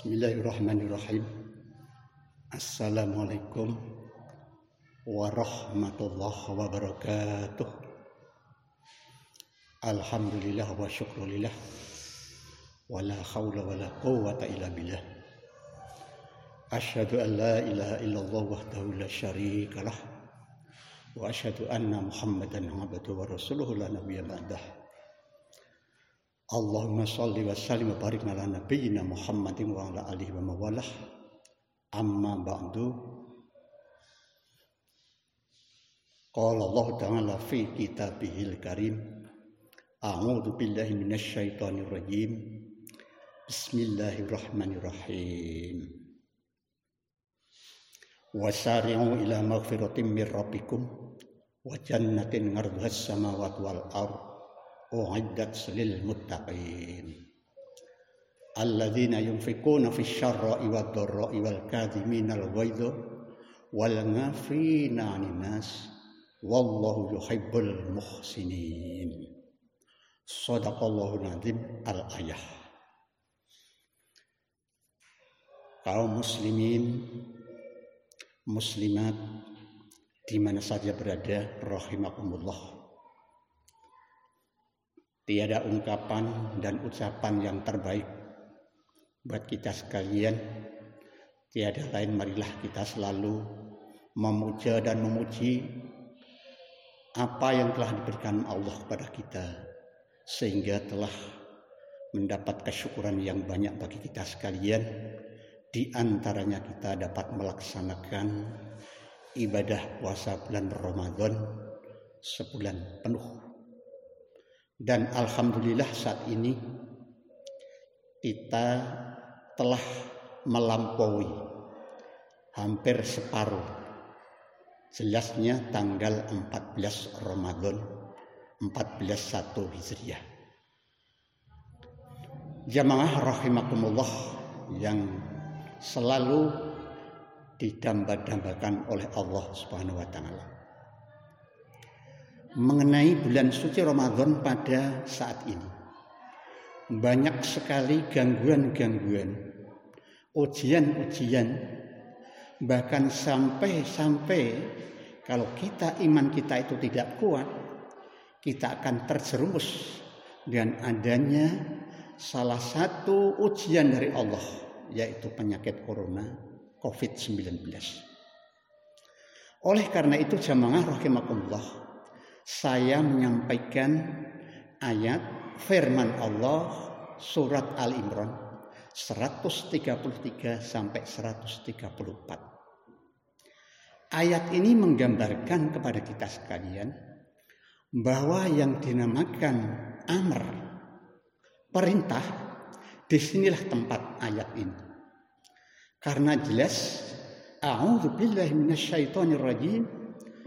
Bismillahirrahmanirrahim. Assalamualaikum warahmatullahi wabarakatuh. Alhamdulillah wa syukrulillah. Wala hawla wala quwwata illa billah. Asyhadu an la ilaha illallah wahdahu la syarikalah. Wa asyhadu anna Muhammadan abduhu wa rasuluhu la nabiyya ba'dah. Allahumma salli wa sallim wa barik ala nabiyyina Muhammadin wa ala alihi wa mawalah. Amma ba'du. Qala Allah Ta'ala fi kitabihil karim. A'udzu billahi minasy syaithanir rajim. Bismillahirrahmanirrahim. Wasari'u ila maghfiratin min rabbikum wa jannatin 'arduha as-samawati wal uiddat lil muttaqin alladzina yunfikuna fis syarra'i wad dharra'i wal kadhimina al ghaidha wal ghafina 'anil nas wallahu yuhibbul muhsinin sadaqallahu nadzim al ayah kaum muslimin muslimat di mana saja berada rahimakumullah. Tiada ungkapan dan ucapan yang terbaik buat kita sekalian. Tiada lain marilah kita selalu memuja dan memuji apa yang telah diberikan Allah kepada kita sehingga telah mendapat kesyukuran yang banyak bagi kita sekalian di antaranya kita dapat melaksanakan ibadah puasa bulan Ramadan sebulan penuh dan alhamdulillah saat ini kita telah melampaui hampir separuh. Jelasnya tanggal 14 Ramadan 141 Hijriah. Jamaah rahimakumullah yang selalu didamba-dambakan oleh Allah Subhanahu wa taala mengenai bulan suci Ramadan pada saat ini. Banyak sekali gangguan-gangguan, ujian-ujian, bahkan sampai-sampai kalau kita iman kita itu tidak kuat, kita akan terjerumus dengan adanya salah satu ujian dari Allah, yaitu penyakit corona COVID-19. Oleh karena itu jamaah rahimakumullah, saya menyampaikan ayat firman Allah surat Al Imran 133 sampai 134. Ayat ini menggambarkan kepada kita sekalian bahwa yang dinamakan amr perintah di sinilah tempat ayat ini. Karena jelas A'udzu billahi minasyaitonir rajim.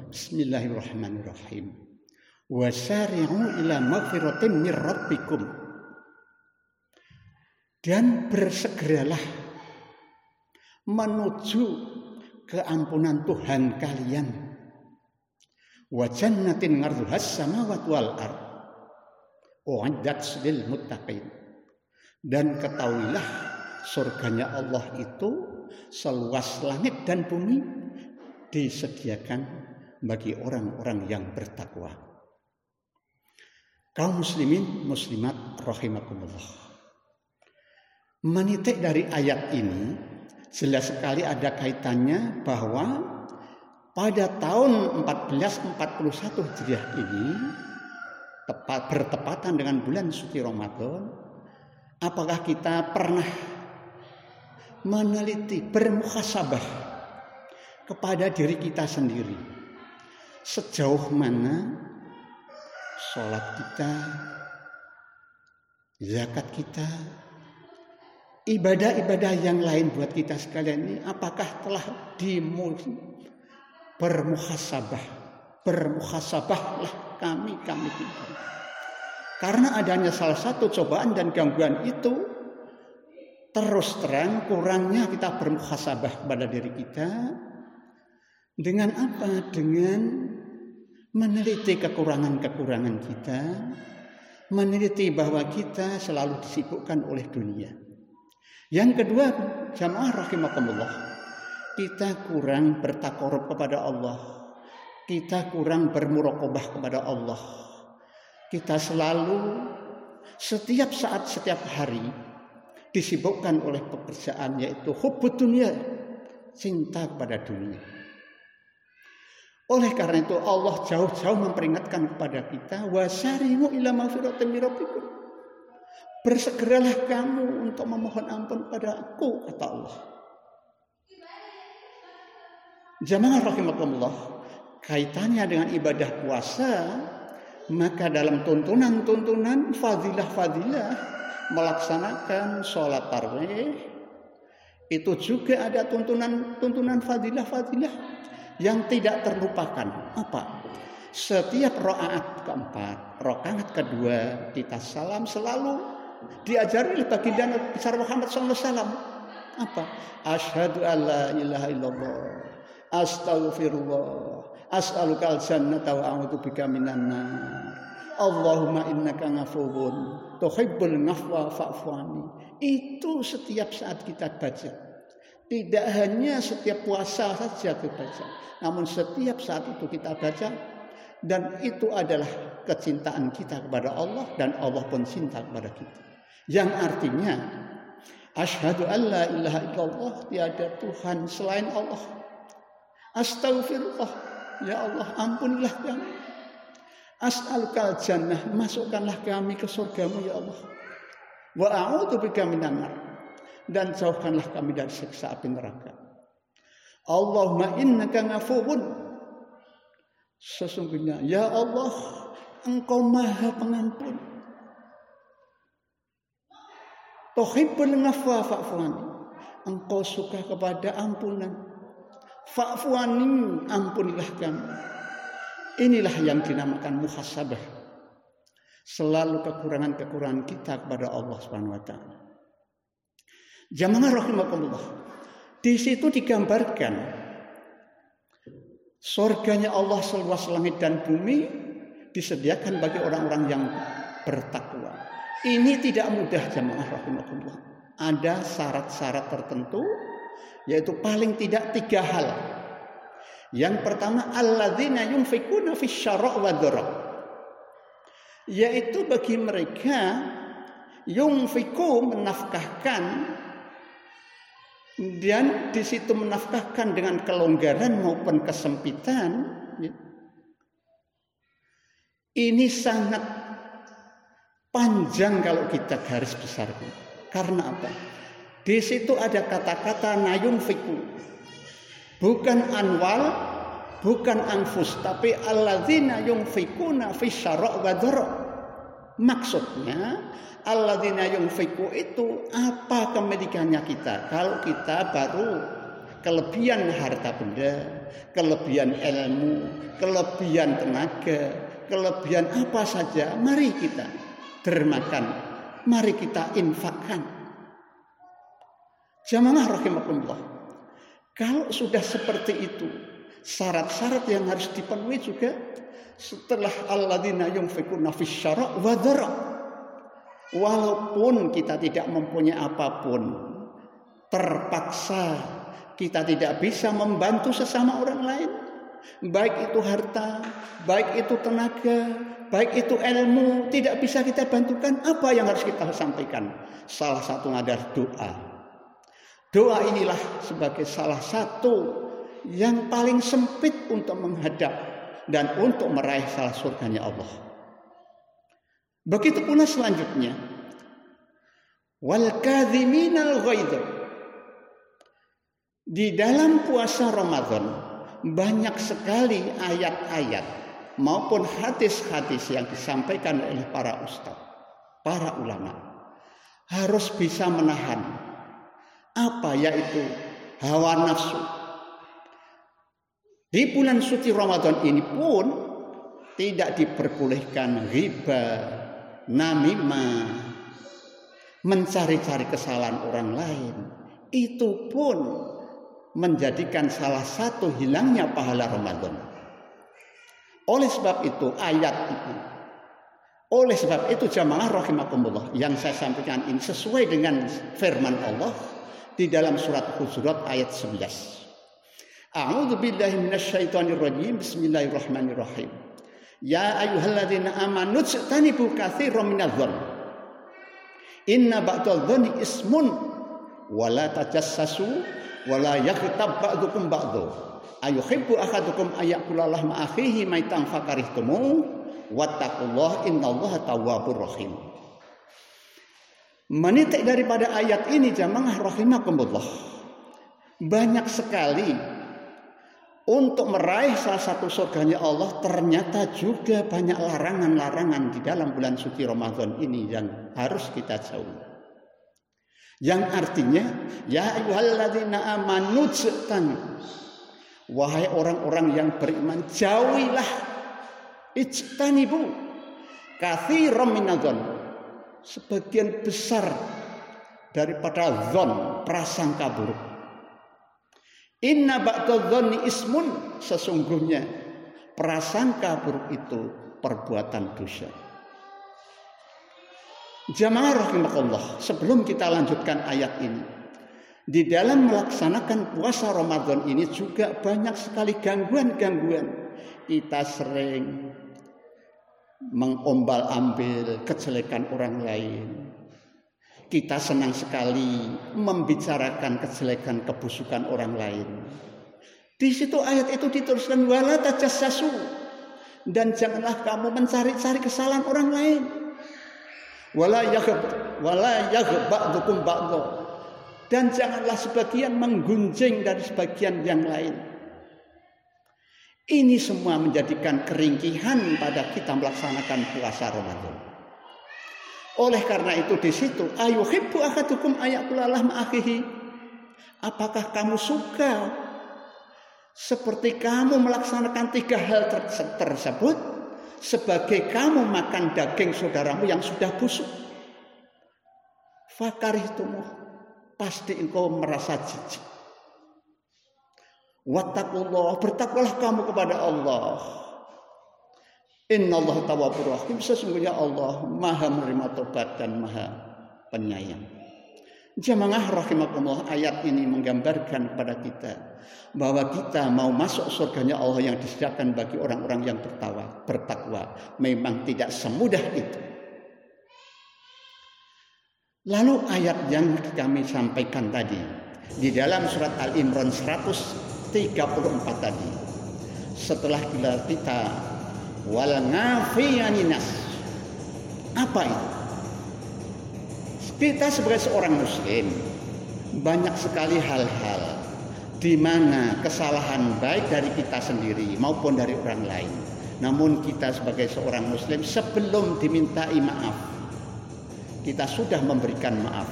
Bismillahirrahmanirrahim wasari'u ila mir rabbikum. Dan bersegeralah menuju keampunan Tuhan kalian. Wa jannatin ngarduhas samawati wal ard. Lil dan ketahuilah surganya Allah itu seluas langit dan bumi disediakan bagi orang-orang yang bertakwa kaum muslimin muslimat rahimakumullah. Menitik dari ayat ini jelas sekali ada kaitannya bahwa pada tahun 1441 Hijriah ini tepat bertepatan dengan bulan suci Ramadan apakah kita pernah meneliti bermuhasabah kepada diri kita sendiri sejauh mana sholat kita, zakat kita, ibadah-ibadah yang lain buat kita sekalian ini apakah telah dimul bermuhasabah bermuhasabahlah kami kami kita karena adanya salah satu cobaan dan gangguan itu terus terang kurangnya kita bermuhasabah pada diri kita. Dengan apa? Dengan meneliti kekurangan-kekurangan kita, meneliti bahwa kita selalu disibukkan oleh dunia. Yang kedua, jamaah rahimakumullah, kita kurang bertakorup kepada Allah. Kita kurang bermurokobah kepada Allah. Kita selalu setiap saat, setiap hari disibukkan oleh pekerjaan yaitu hubbud dunia, cinta kepada dunia. Oleh karena itu Allah jauh-jauh memperingatkan kepada kita wasarimu ila. Bersegeralah kamu untuk memohon ampun pada aku kata Allah. Jamaah rahimakumullah, kaitannya dengan ibadah puasa, maka dalam tuntunan-tuntunan fadilah-fadilah melaksanakan sholat tarawih itu juga ada tuntunan-tuntunan fadilah-fadilah yang tidak terlupakan. Apa? Setiap rokaat keempat, rokaat kedua kita salam selalu diajari oleh baginda besar Muhammad SAW. Apa? Asyhadu alla ilaha illallah. Astaghfirullah. As'aluka al-jannata wa a'udzu bika minan nar. Allahumma innaka ngafuwun tuhibbul ngafwa fa'fu Itu setiap saat kita baca. Tidak hanya setiap puasa saja kita baca, namun setiap saat itu kita baca dan itu adalah kecintaan kita kepada Allah dan Allah pun cinta kepada kita. Yang artinya asyhadu alla ilaha illallah tiada Tuhan selain Allah. Astagfirullah. Ya Allah, ampunilah kami. As'alukal jannah, masukkanlah kami ke surgamu ya Allah. Wa a'udzu bika minan Dan jauhkanlah kami dari siksa api neraka. Allahumma innaka ngafuun. Sesungguhnya, ya Allah, Engkau Maha Pengampun. Tuhibbul ngafwa fa'fuani. Engkau suka kepada ampunan. Fa'fuani ampunilah kami. Inilah yang dinamakan muhasabah. Selalu kekurangan-kekurangan kita kepada Allah Subhanahu wa taala. Jamaah rahimakumullah. Di situ digambarkan surganya Allah seluas langit dan bumi disediakan bagi orang-orang yang bertakwa. Ini tidak mudah jamaah rahimahullah. Ada syarat-syarat tertentu yaitu paling tidak tiga hal. Yang pertama alladzina yunfikuna fi syara' wa Yaitu bagi mereka yunfiku menafkahkan dan di situ menafkahkan dengan kelonggaran maupun kesempitan ini sangat panjang kalau kita garis besar. Karena apa? Di situ ada kata-kata nayung fiku. Bukan anwal, bukan anfus, tapi alladzina yunfikuna fi syara' wa Maksudnya alladzina yunfiku itu apa kemilikannya kita? Kalau kita baru kelebihan harta benda, kelebihan ilmu, kelebihan tenaga, kelebihan apa saja, mari kita dermakan. Mari kita infakkan. Jamaah rahimahullah. Kalau sudah seperti itu, syarat-syarat yang harus dipenuhi juga setelah alladzina yunfikuna fis syara' wa Walaupun kita tidak mempunyai apa pun, terpaksa kita tidak bisa membantu sesama orang lain, baik itu harta, baik itu tenaga, baik itu ilmu tidak bisa kita bantukan, apa yang harus kita sampaikan? Salah satu adalah doa. Doa inilah sebagai salah satu yang paling sempit untuk menghadap dan untuk meraih salah surganya Allah. Begitu pula selanjutnya. Wal kadhiminal Di dalam puasa Ramadan banyak sekali ayat-ayat maupun hadis-hadis yang disampaikan oleh para ustadz, para ulama harus bisa menahan apa yaitu hawa nafsu. Di bulan suci Ramadan ini pun tidak diperbolehkan riba, namimah, mencari-cari kesalahan orang lain. Itu pun menjadikan salah satu hilangnya pahala Ramadan. Oleh sebab itu ayat itu Oleh sebab itu jamaah rahimakumullah yang saya sampaikan ini sesuai dengan firman Allah di dalam surat Hujurat ayat 11. A'udzu billahi minasyaitonir rajim. Bismillahirrahmanirrahim. Ya ayyuhalladzina amanu tajtanibu katsiran minadh-dhann. Inna ba'dadh dhanni ismun wa la tajassasu wa la yaghtab ba'dukum ba'dhu. Ayuhibbu ahadukum ayakula lahma akhihi maitan fakarihtumu wattaqullah innallaha tawwabur rahim. Menitik daripada ayat ini jamaah rahimakumullah. Banyak sekali untuk meraih salah satu surganya Allah ternyata juga banyak larangan-larangan di dalam bulan suci Ramadan ini yang harus kita jauhi. Yang artinya ya ayyuhalladzina amanu Wahai orang-orang yang beriman, jauhilah ijtanibu katsiran minadzon. Sebagian besar daripada zon prasangka buruk. Inna ba'dadh ismun sesungguhnya prasangka buruk itu perbuatan dosa. Jamaah rahimakumullah, sebelum kita lanjutkan ayat ini, di dalam melaksanakan puasa Ramadan ini juga banyak sekali gangguan-gangguan. Kita sering mengombal ambil kejelekan orang lain. Kita senang sekali membicarakan kejelekan kebusukan orang lain. Di situ ayat itu dituliskan wala tajassasu dan janganlah kamu mencari-cari kesalahan orang lain. Wala yaghab wala yaghab ba'dukum ba'dhu dan janganlah sebagian menggunjing dari sebagian yang lain. Ini semua menjadikan keringkihan pada kita melaksanakan puasa Ramadan. Oleh karena itu di situ ayu hibbu akadukum ayakulalah ma'akhihi. Apakah kamu suka seperti kamu melaksanakan tiga hal tersebut sebagai kamu makan daging saudaramu yang sudah busuk? Fakarihtumu pasti engkau merasa jijik. Wattaqullah, bertakwalah kamu kepada Allah. Inna Allah tawabur rahim. Sesungguhnya Allah maha menerima tobat dan maha penyayang. Jamaah rahimakumullah ayat ini menggambarkan kepada kita bahwa kita mau masuk surganya Allah yang disediakan bagi orang-orang yang bertawa, bertakwa memang tidak semudah itu. Lalu ayat yang kami sampaikan tadi di dalam surat Al-Imran 134 tadi. Setelah kita wal ngafiyaninas. Apa itu? Kita sebagai seorang muslim banyak sekali hal-hal di mana kesalahan baik dari kita sendiri maupun dari orang lain. Namun kita sebagai seorang muslim sebelum dimintai maaf kita sudah memberikan maaf.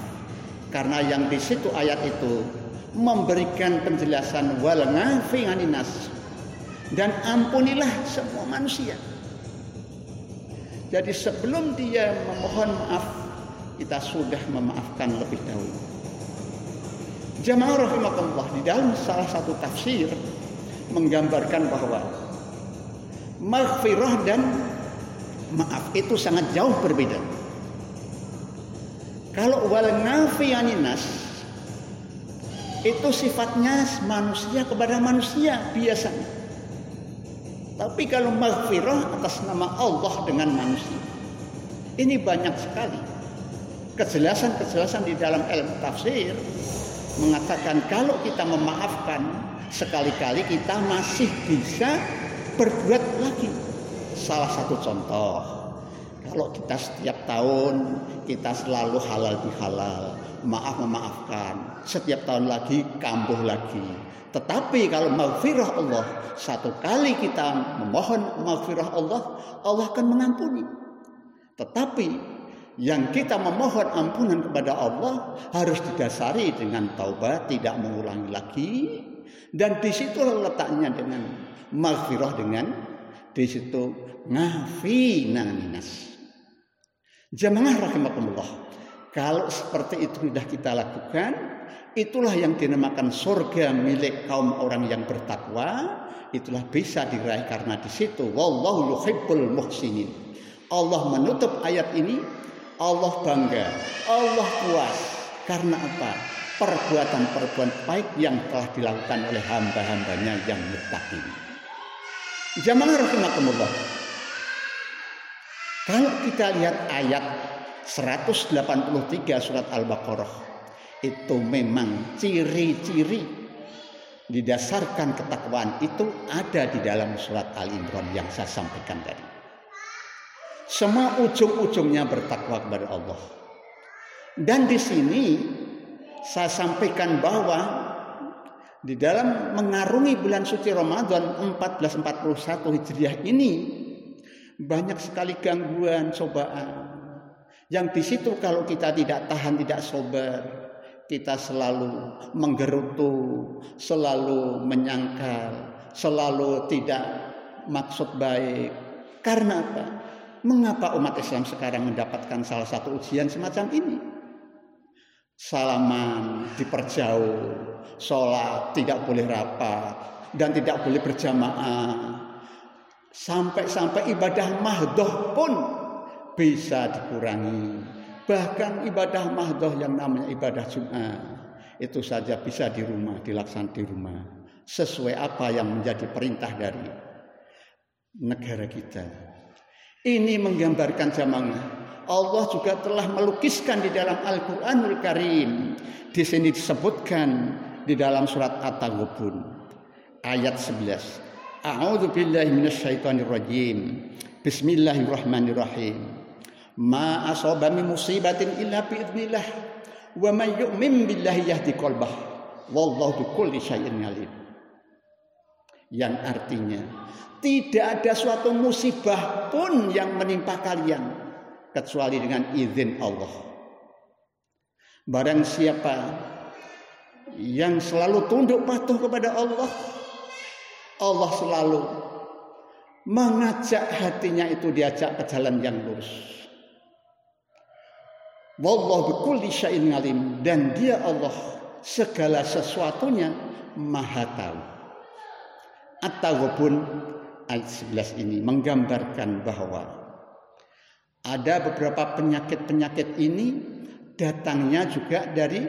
Karena yang di situ ayat itu memberikan penjelasan wal ngafi'aninas dan ampunilah semua manusia. Jadi sebelum dia memohon maaf, kita sudah memaafkan lebih dahulu. Jamaah rahimakumullah di dalam salah satu tafsir menggambarkan bahwa maghfirah dan maaf itu sangat jauh berbeda. Kalau wal nafiyaninas itu sifatnya manusia kepada manusia biasanya. Tapi kalau maghfirah atas nama Allah dengan manusia. Ini banyak sekali. Kejelasan-kejelasan di dalam ilmu tafsir mengatakan kalau kita memaafkan sekali-kali kita masih bisa berbuat lagi. Salah satu contoh kalau kita setiap tahun kita selalu halal bihalal, maaf memaafkan, setiap tahun lagi kambuh lagi. Tetapi kalau maghfirah Allah, satu kali kita memohon maghfirah Allah, Allah akan mengampuni. Tetapi yang kita memohon ampunan kepada Allah harus didasari dengan taubat, tidak mengulangi lagi. Dan di situ letaknya dengan maghfirah dengan di situ ngafi naninas. Jamaah rahimakumullah. Kalau seperti itu sudah kita lakukan, itulah yang dinamakan surga milik kaum orang yang bertakwa. Itulah bisa diraih karena di situ wallahu yuhibbul muhsinin. Allah menutup ayat ini, Allah bangga, Allah puas. Karena apa? Perbuatan-perbuatan baik yang telah dilakukan oleh hamba-hambanya yang muttaqin. Jamaah rahimakumullah. Kalau kita lihat ayat 183 surat Al-Baqarah itu memang ciri-ciri didasarkan ketakwaan itu ada di dalam surat Al-Imran yang saya sampaikan tadi. Semua ujung-ujungnya bertakwa kepada Allah. Dan di sini saya sampaikan bahwa di dalam mengarungi bulan suci Ramadan 1441 Hijriah ini banyak sekali gangguan cobaan yang di situ kalau kita tidak tahan tidak sober kita selalu menggerutu selalu menyangkal selalu tidak maksud baik karena apa Mengapa umat Islam sekarang mendapatkan salah satu ujian semacam ini? Salaman diperjauh, sholat tidak boleh rapat, dan tidak boleh berjamaah. Sampai-sampai ibadah mahdoh pun bisa dikurangi. Bahkan ibadah mahdoh yang namanya ibadah Jumat itu saja bisa di rumah, dilaksanakan di rumah. Sesuai apa yang menjadi perintah dari negara kita. Ini menggambarkan jamaah. Allah juga telah melukiskan di dalam Al-Qur'anul Karim. Di sini disebutkan di dalam surat At-Taghabun ayat 11. A'udzu billahi minasyaitonir rajim. Bismillahirrahmanirrahim. Ma asaba min musibatin illa bi idznillah. Wa man yu'min billahi yahdi qalbah. Wallahu bikulli syai'in alim. Yang artinya tidak ada suatu musibah pun yang menimpa kalian kecuali dengan izin Allah. Barang siapa yang selalu tunduk patuh kepada Allah, Allah selalu mengajak hatinya itu diajak ke jalan yang lurus. Wallahu bikulli syai'in alim dan dia Allah segala sesuatunya maha tahu. At-Taghabun ayat 11 ini menggambarkan bahwa ada beberapa penyakit-penyakit ini datangnya juga dari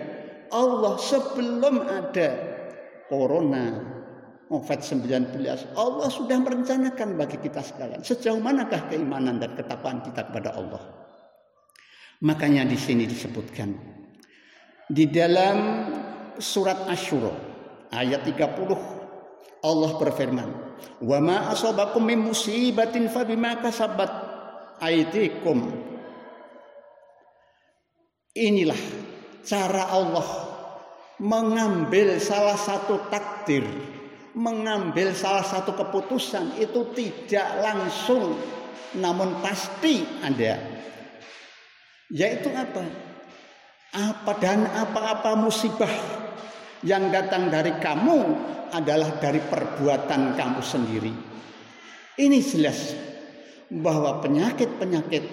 Allah sebelum ada corona COVID-19 Allah sudah merencanakan bagi kita sekalian sejauh manakah keimanan dan ketakwaan kita kepada Allah makanya di sini disebutkan di dalam surat Asyura ayat 30 Allah berfirman, "Wa ma asabakum min musibatin fa bima kasabat aydikum." Inilah cara Allah mengambil salah satu takdir, mengambil salah satu keputusan itu tidak langsung namun pasti ada. Yaitu apa? Apa dan apa-apa musibah yang datang dari kamu adalah dari perbuatan kamu sendiri. Ini jelas bahwa penyakit-penyakit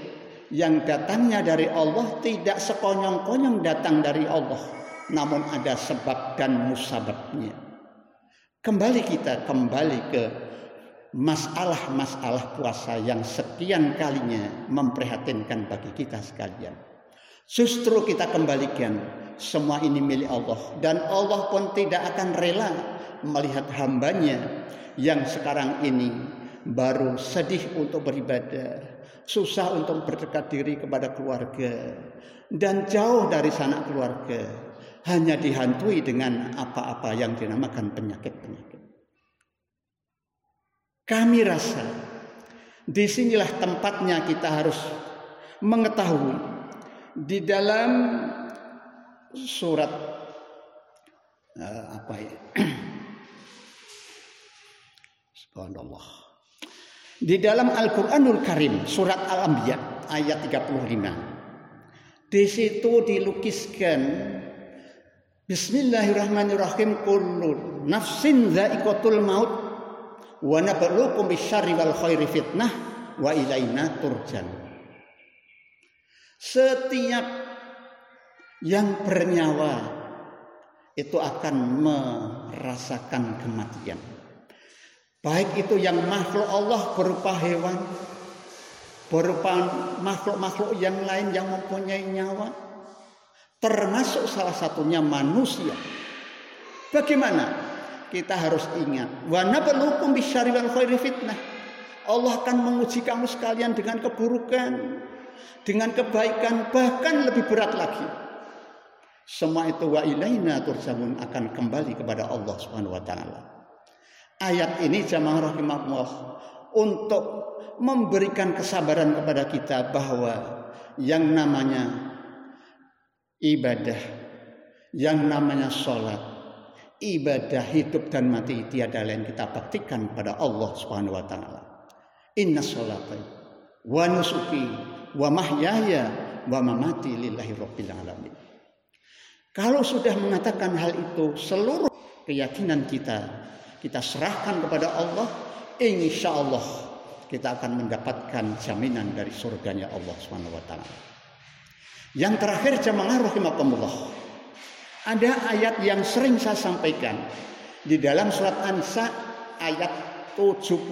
yang datangnya dari Allah tidak sekonyong-konyong datang dari Allah, namun ada sebab dan musababnya. Kembali kita kembali ke masalah-masalah puasa yang sekian kalinya memprihatinkan bagi kita sekalian. Justru kita kembalikan semua ini milik Allah dan Allah pun tidak akan rela melihat hambanya yang sekarang ini baru sedih untuk beribadah, susah untuk berdekat diri kepada keluarga, dan jauh dari sanak keluarga, hanya dihantui dengan apa-apa yang dinamakan penyakit-penyakit. Kami rasa di sinilah tempatnya kita harus mengetahui di dalam surat uh, apa ya Subhanallah. Di dalam Al-Qur'anul Karim surat Al-Anbiya ayat 35. Di situ dilukiskan Bismillahirrahmanirrahim kullu nafsin dha'iqatul maut wa nabluukum bisyarri wal khairi fitnah wa ilaina turjan. Setiap yang bernyawa itu akan merasakan kematian. Baik itu yang makhluk Allah berupa hewan berupa makhluk-makhluk yang lain yang mempunyai nyawa termasuk salah satunya manusia. Bagaimana? Kita harus ingat wa nabluukum bisyarri wal khairi fitnah. Allah akan menguji kamu sekalian dengan keburukan dengan kebaikan bahkan lebih berat lagi. Semua itu wa ilaina turjamun akan kembali kepada Allah Subhanahu wa taala. Ayat ini jamaah rahimahullah untuk memberikan kesabaran kepada kita bahwa yang namanya ibadah, yang namanya sholat, ibadah hidup dan mati tiada lain kita baktikan kepada Allah Subhanahu wa taala. Inna sholata wa nusuki wa mahyaya wa mamati lillahi rabbil alamin. Kalau sudah mengatakan hal itu, seluruh keyakinan kita kita serahkan kepada Allah, insya Allah kita akan mendapatkan jaminan dari surganya Allah Subhanahu wa taala. Yang terakhir jemaah rahimakumullah. Ada ayat yang sering saya sampaikan di dalam surat An-Nisa ayat 78.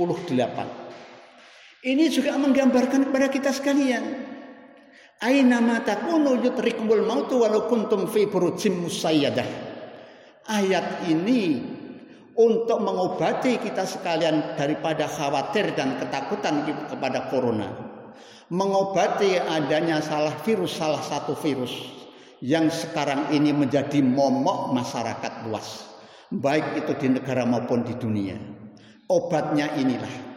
Ini juga menggambarkan kepada kita sekalian. Aina ma takunu yudrikumul mautu walau kuntum fi burujim musayyadah. Ayat ini untuk mengobati kita sekalian daripada khawatir dan ketakutan kepada corona mengobati adanya salah virus salah satu virus yang sekarang ini menjadi momok masyarakat luas baik itu di negara maupun di dunia. Obatnya inilah.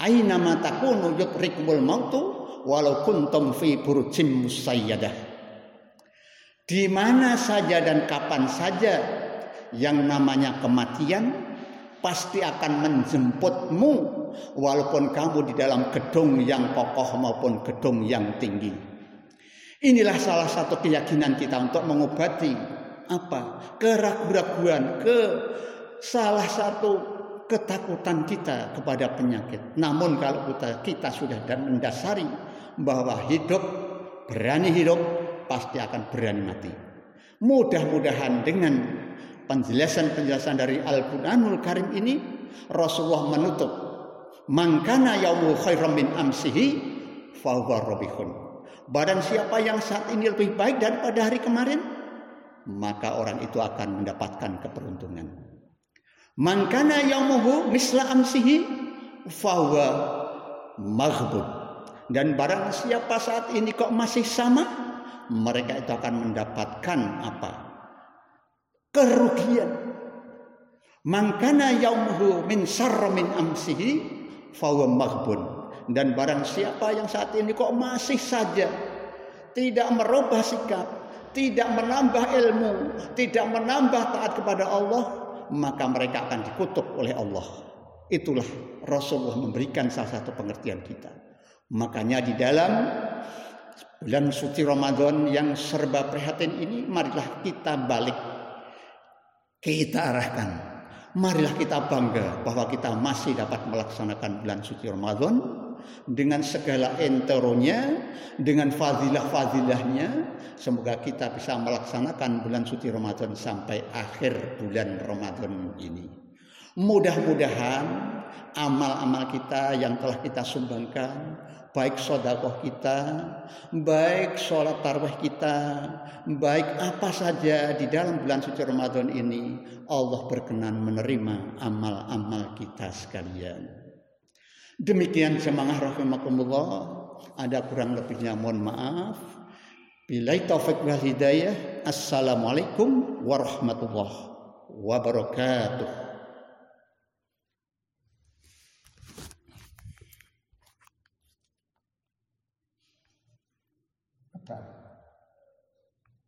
Aina matakunu yudrikumul mautu walau kuntum fi burujim musayyadah di mana saja dan kapan saja yang namanya kematian pasti akan menjemputmu walaupun kamu di dalam gedung yang kokoh maupun gedung yang tinggi. Inilah salah satu keyakinan kita untuk mengobati apa? keraguan-raguan, ke salah satu ketakutan kita kepada penyakit. Namun kalau kita, kita sudah dan mendasari bahwa hidup berani hidup pasti akan berani mati. Mudah-mudahan dengan penjelasan-penjelasan dari Al-Qur'anul Karim ini Rasulullah menutup Mangkana yaumu khairam min amsihi fahuwa robihun. Badan siapa yang saat ini lebih baik daripada hari kemarin, maka orang itu akan mendapatkan keberuntungan. Mangkana yaumuhu misla amsihi fahuwa maghbun. Dan barang siapa saat ini kok masih sama, mereka itu akan mendapatkan apa? Kerugian. Mangkana yaumuhu min sarra min amsihi fawa maghbun dan barang siapa yang saat ini kok masih saja tidak merubah sikap, tidak menambah ilmu, tidak menambah taat kepada Allah, maka mereka akan dikutuk oleh Allah. Itulah Rasulullah memberikan salah satu pengertian kita. Makanya di dalam bulan suci Ramadan yang serba prihatin ini, marilah kita balik. Kita arahkan marilah kita bangga bahwa kita masih dapat melaksanakan bulan suci Ramadan dengan segala enteronya, dengan fadilah-fadilahnya. Semoga kita bisa melaksanakan bulan suci Ramadan sampai akhir bulan Ramadan ini. Mudah-mudahan amal-amal kita yang telah kita sumbangkan baik sodakoh kita, baik sholat tarawih kita, baik apa saja di dalam bulan suci Ramadan ini, Allah berkenan menerima amal-amal kita sekalian. Demikian semangat rahimakumullah, ada kurang lebihnya mohon maaf. Bila taufik wal hidayah, Assalamualaikum warahmatullahi wabarakatuh.